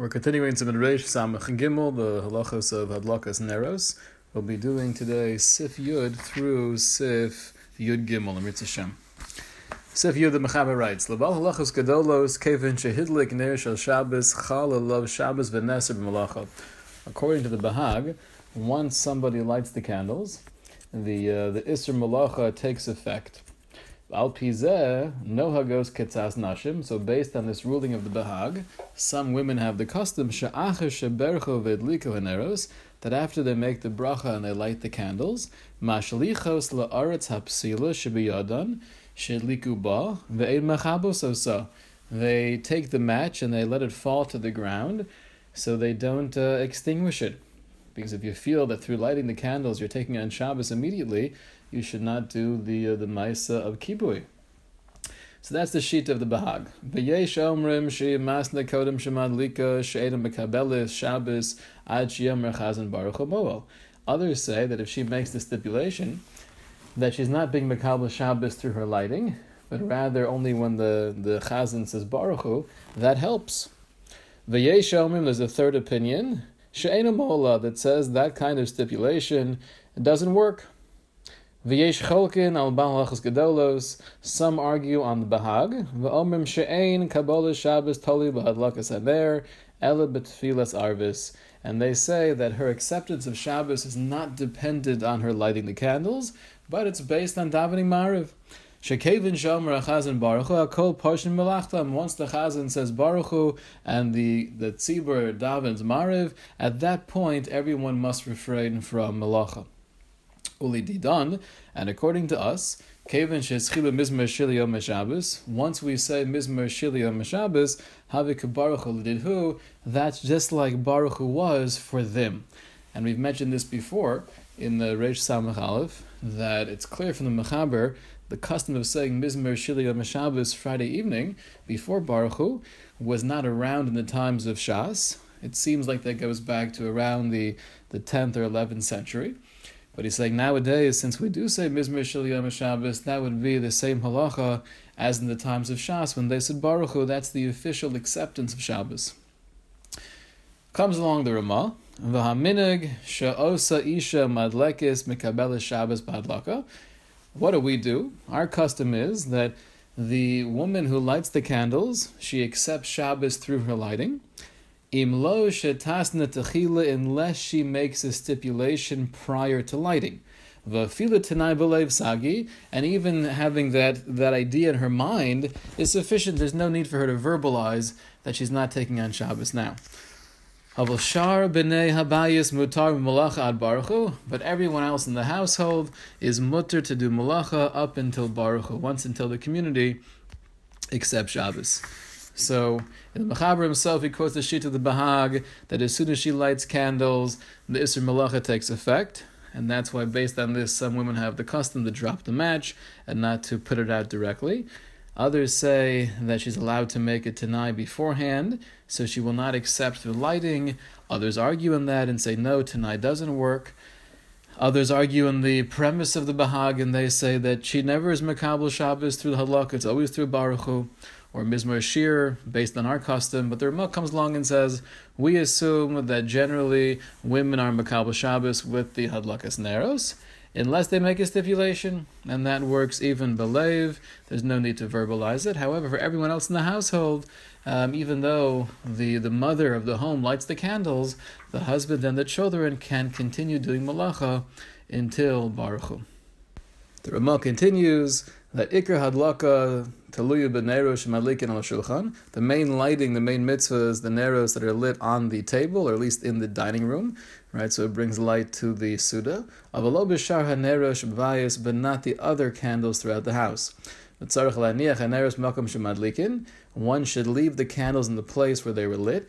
We're continuing to Reish Samach and Gimel, the halachos of Hadlakas Neros. We'll be doing today Sif Yud through Sif Yud Gimel, Amrit Hashem. Sif Yud the Mechaber writes, Labal halachos gadolos kevin shehidlik ner shel Shabbos chal alav Shabbos v'neser b'malacha. According to the Bahag, once somebody lights the candles, the uh, the Isser Malacha takes effect. Al Pizeh, Noha goes Ketzas Nashim. So, based on this ruling of the Bahag, some women have the custom Shebercho Haneros that after they make the bracha and they light the candles, Mashalichos La'aretz Hapsila Shebiyadan Shedliku Ba Ve'ed Machabos Osa. They take the match and they let it fall to the ground so they don't uh, extinguish it. Because if you feel that through lighting the candles you're taking on Shabbos immediately, you should not do the uh, the Maisa of Kibui. So that's the sheet of the Bahag. Others say that if she makes the stipulation that she's not being mekabel Shabbos through her lighting, but rather only when the, the chazan says baruch Hu, that helps. There's a third opinion, that says that kind of stipulation doesn't work. V'yesh cholkin al balachas gedolos. Some argue on the Bahag. V'omrim she'ein kabbalah Shabbos toli b'hadlakas haner ela b'tfilas arvis. And they say that her acceptance of Shabbos is not dependent on her lighting the candles, but it's based on davening mariv. Shekevin shomer chazan baruch hu akol parshin melachtam. Once the chazan says baruch and the the tzibur davens mariv, at that point everyone must refrain from melacha. And according to us, Kevin Mizmer Meshabes, once we say Mizmer Shilio Meshabes, Havik Baruch Hu, that's just like Baruch Hu was for them. And we've mentioned this before in the Reish Samach Aleph, that it's clear from the Mechaber, the custom of saying Mizmer Shilio Meshabes Friday evening, before Baruch Hu, was not around in the times of Shas. It seems like that goes back to around the, the 10th or 11th century. But he's saying nowadays, since we do say Mizmer Shel Yom Shabbos, that would be the same halacha as in the times of Shas when they said Baruch Hu. That's the official acceptance of Shabbos. Comes along the Ramah. V'haminig she'osa isha madlekis mikabelis Shabbos badlaka. What do we do? Our custom is that the woman who lights the candles, she accepts Shabbos through her lighting. Imlo shetasna techila unless she makes a stipulation prior to lighting. Sagi, and even having that, that idea in her mind is sufficient. There's no need for her to verbalize that she's not taking on Shabbos now. But everyone else in the household is mutter to do malacha up until baruchu, once until the community accepts Shabbos. So in the Mechaber himself, he quotes the sheet of the Bahag that as soon as she lights candles, the Isser Malacha takes effect. And that's why, based on this, some women have the custom to drop the match and not to put it out directly. Others say that she's allowed to make a Tanai beforehand, so she will not accept the lighting. Others argue on that and say, no, Tanai doesn't work. Others argue on the premise of the Bahag and they say that she never is Makabal Shabbos through the Halak, it's always through Baruch or Mizmor Shir based on our custom, but the Ramah comes along and says, we assume that generally women are Makabal Shabbos with the Hadlakas Neros, unless they make a stipulation, and that works even believe. There's no need to verbalize it. However, for everyone else in the household, um, even though the, the mother of the home lights the candles, the husband and the children can continue doing malacha until Baruch. The Ramah continues that Ikr Hadlaka Taluya Beneros Shemalikin al Shulchan. The main lighting, the main mitzvah is the neros that are lit on the table, or at least in the dining room, right? So it brings light to the Suda. Avalo Bishar Haneros B'vayis, but not the other candles throughout the house. One should leave the candles in the place where they were lit.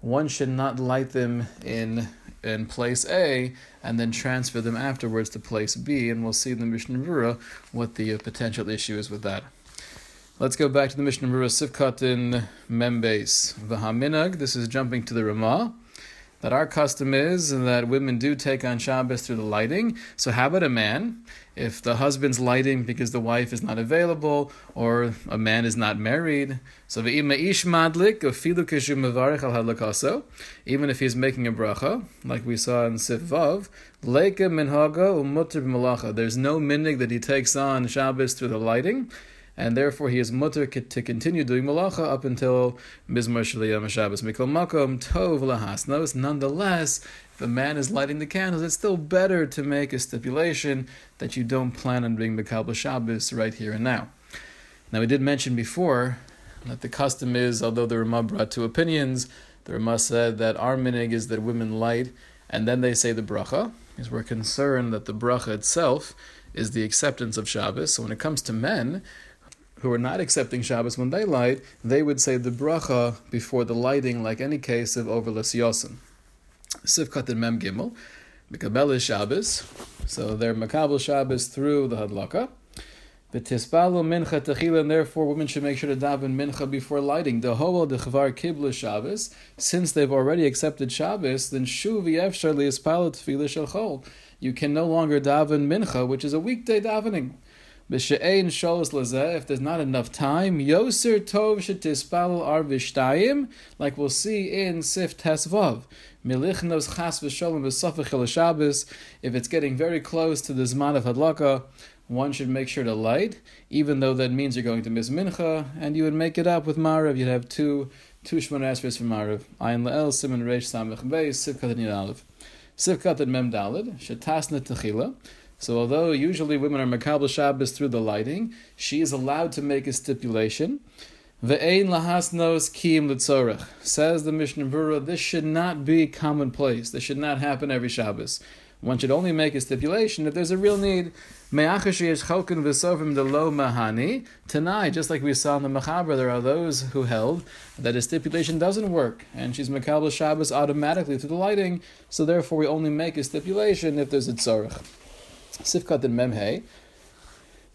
One should not light them in in place A and then transfer them afterwards to place B, and we'll see in the Mishnah Berurah what the uh, potential issue is with that. Let's go back to the Mishnah Berurah Sivkat in Membase. Vahaminag, this is jumping to the Ramah. That our custom is that women do take on Shabbos through the lighting. So how about a man? If the husband's lighting because the wife is not available or a man is not married, so even if he's making a bracha, like we saw in Sif Vav, there's no minig that he takes on Shabbos through the lighting and therefore he is mutter to continue doing malacha up until Mizmar Shaliyam Shabbos. Mikol Makom Tov Lahasnos. Nonetheless, if a man is lighting the candles, it's still better to make a stipulation that you don't plan on being Mekabel Shabbos right here and now. Now, we did mention before that the custom is, although the Ramah brought two opinions, the Ramah said that our minig is that women light and then they say the bracha, because we're concerned that the bracha itself is the acceptance of Shabbos. So when it comes to men, who are not accepting Shabbos when they light, they would say the bracha before the lighting, like any case of overless yosin. Sivkat and Mem Gimel, Mikabel Shabbos, so they're Makabel Shabbos through the Hadlaka. V'tispalu mincha techila, and therefore women should make sure to daven mincha before lighting. The Dehoel dechvar kibla Shabbos, since they've already accepted Shabbos, then shuv yefshar liyispalo tefillah shel You can no longer daven mincha, which is a weekday davening. B'she'ein shows lazeh, if there's not enough time, yoser tov shetispal ar v'shtayim, like we'll see in Sif Tesvav. Milichnos chas v'sholem v'safach Shabbos, if it's getting very close to the Zman of Hadlaka, one should make sure to light, even though that means you're going to miss mincha, and you would make it up with Marav. You'd have two two Shemon Esrei for Marav. Ayin La'el, Simon Reish Samech Beis, Sivkat and Aleph. Sivkat and Mem Dalid, Shetasna Techila. So although usually women are Makabal Shabbos through the lighting, she is allowed to make a stipulation. Ve'ein lahasnos kiyim litzorech. Says the Mishnah Berurah, this should not be commonplace. This should not happen every Shabbos. One should only make a stipulation if there's a real need. mahani. Tonight, just like we saw in the Mechaber, there are those who held that a stipulation doesn't work, and she's Makabal Shabbos automatically through the lighting, so therefore we only make a stipulation if there's a tzorech. Sifkat and Memhe.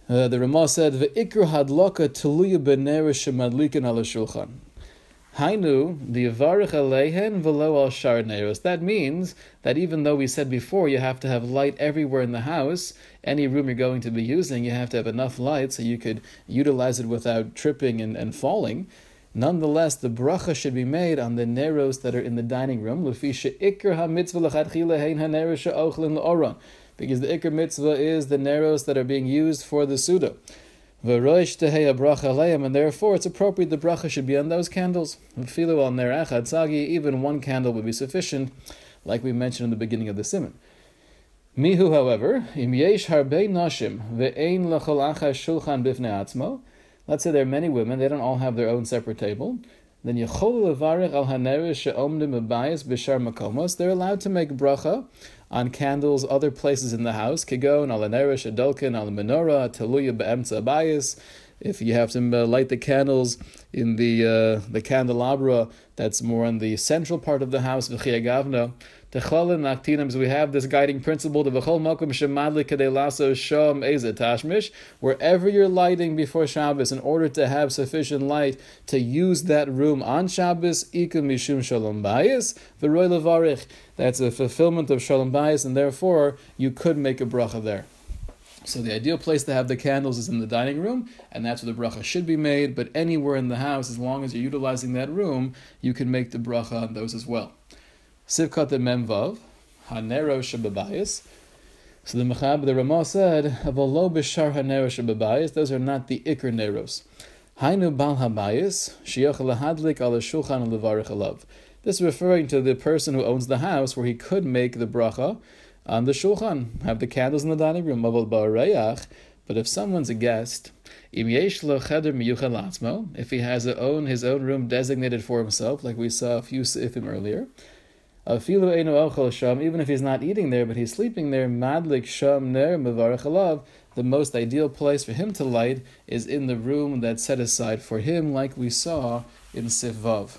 Uh, the Ramah said, "Ve'ikr hadloka teluya b'nera shemadlikin ala shulchan." Hainu the yavarich alehen v'lo al shar That means that even though we said before you have to have light everywhere in the house, any room you're going to be using, you have to have enough light so you could utilize it without tripping and, and falling. Nonetheless, the bracha should be made on the neros that are in the dining room. Lufisha ikr ha mitzvah l'chadchila hein ha ochlin l'oron because the Iker mitzvah is the neros that are being used for the Suda. And therefore, it's appropriate the bracha should be on those candles. Even one candle would be sufficient, like we mentioned in the beginning of the simon. Mihu, however, im yesh harbe nashim ve'ein lachol shulchan bifnei atzmo. Let's say there are many women; they don't all have their own separate table. Then yechol levarich al haneres she'omdim b'shar makomos. They're allowed to make bracha on candles other places in the house. Kigon, al adolkin, al menorah, teluya be'emtza abayis. If you have to uh, light the candles in the uh, the candelabra that's more on the central part of the house, v'chiyagavna, Techlalin Naktinams, we have this guiding principle, the V'chol Makom Shemadli Kadelaso Shom Eze Tashmish, wherever you're lighting before Shabbos, in order to have sufficient light to use that room on Shabbos, Ikum Mishum Shalom Bayis, V'roy Levarich, that's a fulfillment of Shalom Bayis, and therefore you could make a bracha there. So the ideal place to have the candles is in the dining room, and that's where the bracha should be made. But anywhere in the house, as long as you're utilizing that room, you can make the bracha on those as well. Sivkat Memvav, Hanero Shababayas. So the Mechab, the Ramah said, Avolo Bishar Hanero Shababayas, those are not the Iker Neros. Hainu Bal Habayas, Shiach Lahadlik al Shulchan Levarich Alav. This is referring to the person who owns the house where he could make the bracha on the shulchan, have the candles in the dining room, but if someone's a guest, if he has own his own room designated for himself, like we saw a few sifim earlier, even if he's not eating there, but he's sleeping there, madlik sham ner the most ideal place for him to light is in the room that's set aside for him, like we saw in Sivvav.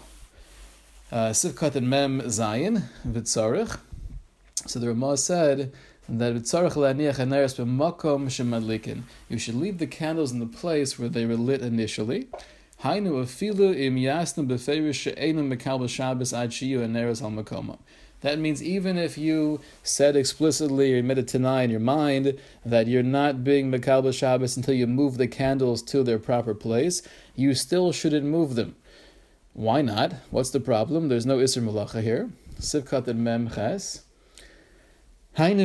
Uh, Sivkat and Mem Zayin, Vitzarech. So the Ramah said that Vitzarech laniach haneres b'makom shemadlikin. You should leave the candles in the place where they were lit initially. Hainu afilu im yasnu beferish ad shiyu al makoma. That means even if you said explicitly or admitted tonight in your mind that you're not being Mekal Shabbos until you move the candles to their proper place, you still shouldn't move them. Why not? What's the problem? There's no Isser Malacha here. Sivkat and Mem Ches. It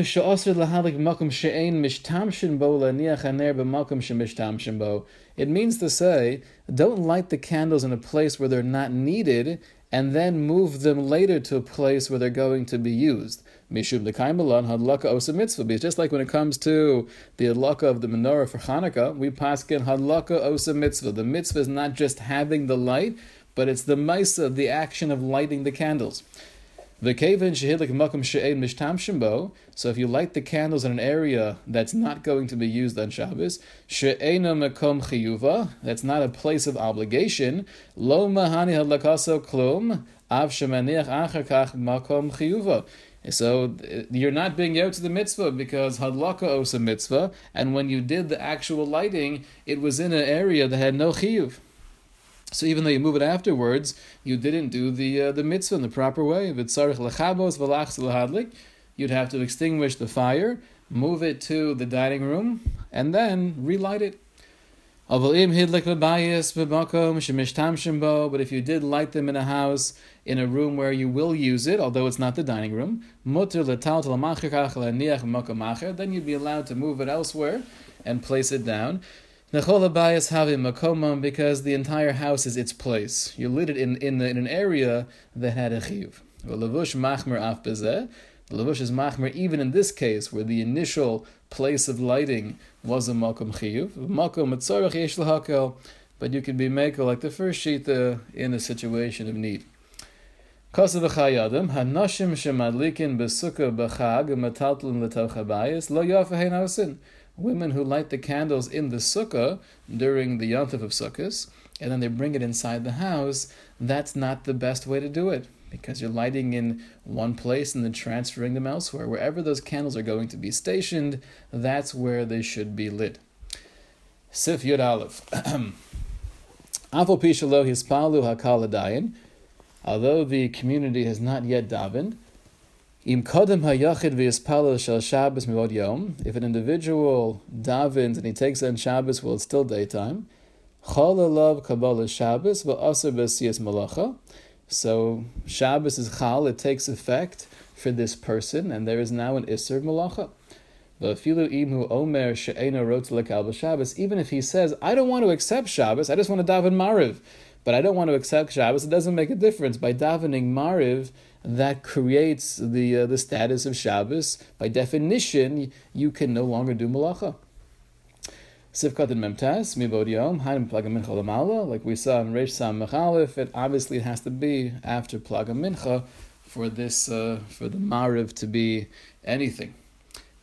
means to say, don't light the candles in a place where they're not needed, and then move them later to a place where they're going to be used. Mishum hadlaka osa mitzvah. Just like when it comes to the hadlaka of the menorah for Hanukkah, we paskin hadlaka osa mitzvah. The mitzvah is not just having the light, but it's the maisa, the action of lighting the candles. The kaven shehilik makom she'ein mishtam shimbo. So if you light the candles in an area that's not going to be used on Shabbos, she'ena makom chiyuva. That's not a place of obligation. Lo mahani hadlakaso klum av shemaniach achar makom chiyuva. So uh, you're not being out to the mitzvah because hadlaka owes a mitzvah, and when you did the actual lighting, it was in an area that had no chiyuv. So even though you move it afterwards, you didn't do the uh, the mitzvah in the proper way. You'd have to extinguish the fire, move it to the dining room, and then relight it. But if you did light them in a house, in a room where you will use it, although it's not the dining room, then you'd be allowed to move it elsewhere and place it down. Because the entire house is its place. You lit it in, in, an area that had a chiyuv. Lavush Machmer Af Bezeh. Lavush is Machmer even in this case where the initial place of lighting was a Makom Chiyuv. Makom Matzorach Yesh Lahakel. But you can be Mako like the first Shita in a situation of need. Kosav Chayei Adam, Hanashim Shemadlikin Besukah Bechag Mataltlin Letoch Abayas Lo Yafahein Hausin women who light the candles in the sukkah during the yontif of sukkahs, and then they bring it inside the house, that's not the best way to do it because you're lighting in one place and then transferring them elsewhere. Wherever those candles are going to be stationed, that's where they should be lit. Sif Yud Aleph. Although the community has not yet davened, If an individual davens and he takes on Shabbos while it's still daytime. So Shabbos is chal; it takes effect for this person, and there is now an iser malacha. Even if he says, I don't want to accept Shabbos, I just want to daven Mariv, but I don't want to accept Shabbos, it doesn't make a difference. By davening Mariv, that creates the uh, the status of Shabbos. By definition, you can no longer do malacha. Sivkat and Memtas, Mibod Yom, Haim Plagam Mincha Lamala, like we saw in Reish Sam Mechalif, it obviously has to be after Plagam Mincha for this, uh, for the Mariv to be anything.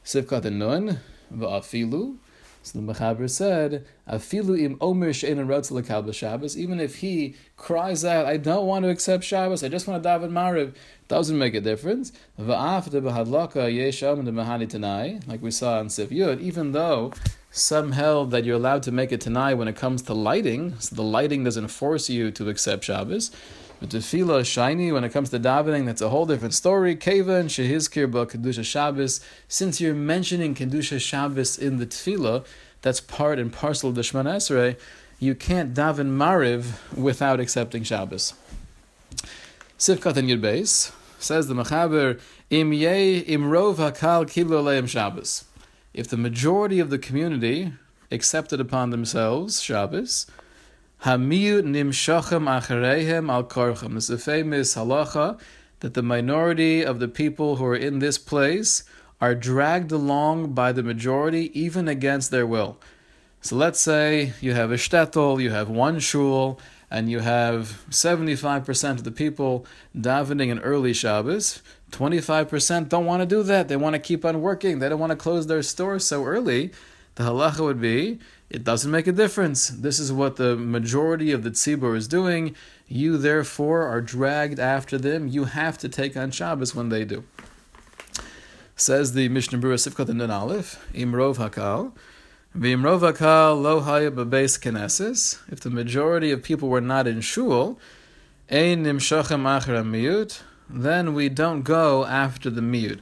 Sivkat and Nun, Va'afilu, so the Mechaber said, "Afilu im omer lekal Shabbos." Even if he cries out, "I don't want to accept Shabbos. I just want to daven Mariv," doesn't make a difference. Va'afte behadlaka yesham mahani tanai, like we saw in Sif Yud. Even though some held that you're allowed to make it tanai when it comes to lighting, so the lighting doesn't force you to accept Shabbos. But tefillah shiny when it comes to davening, that's a whole different story. Keva and shehizkir ba kedusha Shabbos. Since you're mentioning kedusha Shabbos in the tefillah, that's part and parcel of the Shemana Esrei. You can't daven mariv without accepting Shabbos. Sivkat and Yud says the Mechaber im ye im rov hakal kiblo leim Shabbos. If the majority of the community accepted upon themselves Shabbos, Hamiyu nimshachem achareihem al. This is a famous halacha that the minority of the people who are in this place are dragged along by the majority, even against their will. So let's say you have a shtetl, you have one shul, and you have 75% of the people davening an early Shabbos. 25% don't want to do that. They want to keep on working. They don't want to close their stores so early. The halacha would be it doesn't make a difference. This is what the majority of the tzibur is doing. You therefore are dragged after them. You have to take on Shabbos when they do. Says the Mishnah Berurah Sifkat and Aleph, Imrov Hakal. V'imrov Hakal lo haya bebeis kenesis. If the majority of people were not in shul, ein nimshachem miyut, then we don't go after the miyud.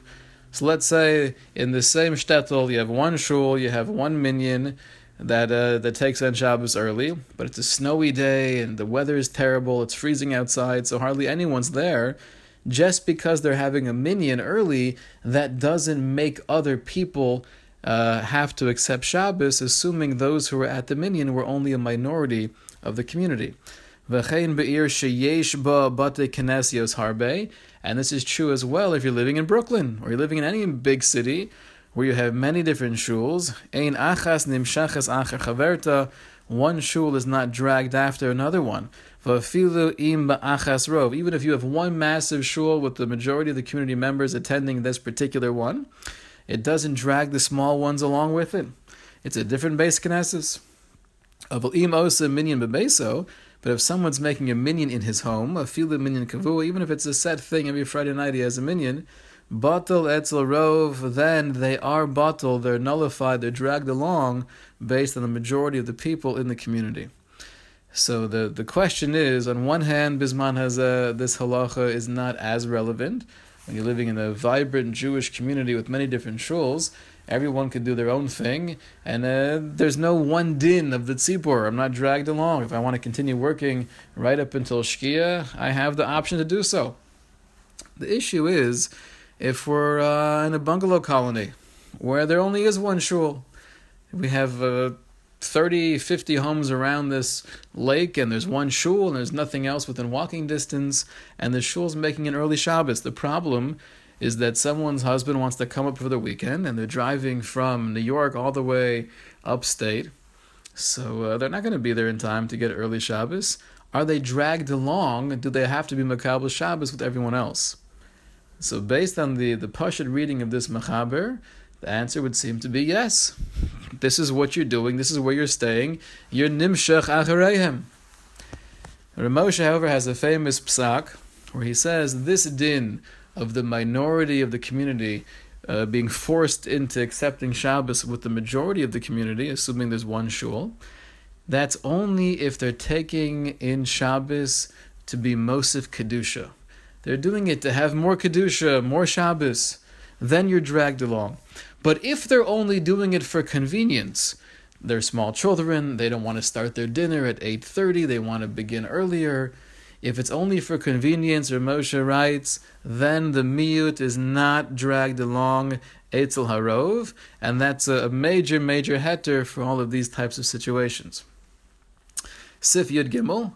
So let's say in the same shtetl you have one shul, you have one minyan that uh, that takes on Shabbos early, but it's a snowy day and the weather is terrible. It's freezing outside, so hardly anyone's there. Just because they're having a minyan early, that doesn't make other people uh, have to accept Shabbos, assuming those who were at the minyan were only a minority of the community. And this is true as well if you're living in Brooklyn or you're living in any big city where you have many different shuls. Ein achas nimshachas acher chaverta. One shul is not dragged after another one. Even if you have one massive shul with the majority of the community members attending this particular one, it doesn't drag the small ones along with it. It's a different base kinesis. But if someone's making a minyan in his home, a fila minyan kavua, even if it's a set thing every Friday night he has a minyan, batal etzel rov, then they are batal, they're nullified, they're dragged along based on the majority of the people in the community. So the, the question is, on one hand, Bisman has a, this halacha is not as relevant. When you're living in a vibrant Jewish community with many different shuls, everyone can do their own thing, and uh, there's no one din of the tzibur. I'm not dragged along. If I want to continue working right up until Shkia, I have the option to do so. The issue is if we're uh, in a bungalow colony where there only is one shul, we have uh, 30, 50 homes around this lake, and there's one shul, and there's nothing else within walking distance, and the shul's making an early Shabbos. The problem is that someone's husband wants to come up for the weekend, and they're driving from New York all the way upstate, so uh, they're not going to be there in time to get early Shabbos. Are they dragged along? Do they have to be Makabal Shabbos with everyone else? So, based on the, the Pashut reading of this Mechaber, the answer would seem to be yes. This is what you're doing. This is where you're staying. You're nimshach achareihem. Ramosha, however, has a famous psak where he says this din of the minority of the community uh, being forced into accepting Shabbos with the majority of the community, assuming there's one shul, that's only if they're taking in Shabbos to be Mosif Kedusha. They're doing it to have more Kedusha, more Shabbos. Then you're dragged along. But if they're only doing it for convenience, they're small children, they don't want to start their dinner at 8.30, they want to begin earlier. If it's only for convenience, or Moshe writes, then the miyut is not dragged along Eitzel Harov, and that's a major, major heter for all of these types of situations. Sif Yud Gimel,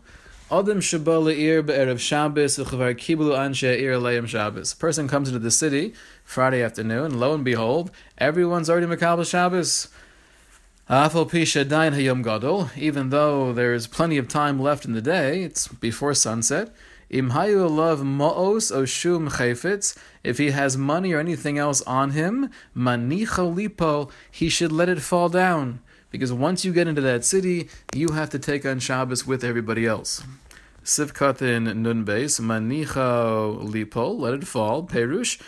Adam Shabala Ir Be'erev Shabbos Uchavar Kiblu Anshe Ir Leim Shabbos. Person comes into the city Friday afternoon, lo and behold, everyone's already Makabal Shabbos. Even though there's plenty of time left in the day, it's before sunset. If he has money or anything else on him, he should let it fall down. Because once you get into that city, you have to take on Shabbos with everybody else. Sivkat in Nun Beis, Manicha Lipo, let it fall, Perush,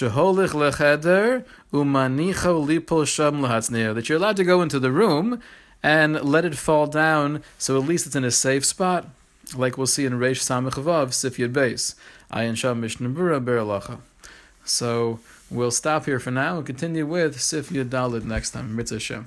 Lecheder, Umanicha Lipo Sham that you're allowed to go into the room and let it fall down so at least it's in a safe spot, like we'll see in Reish Samech Vav, Sif Yud Beis, Ayin Sham Mishnah Berurah Beralacha. So we'll stop here for now and continue with Sif Yud Dalid next time. Mitzvah.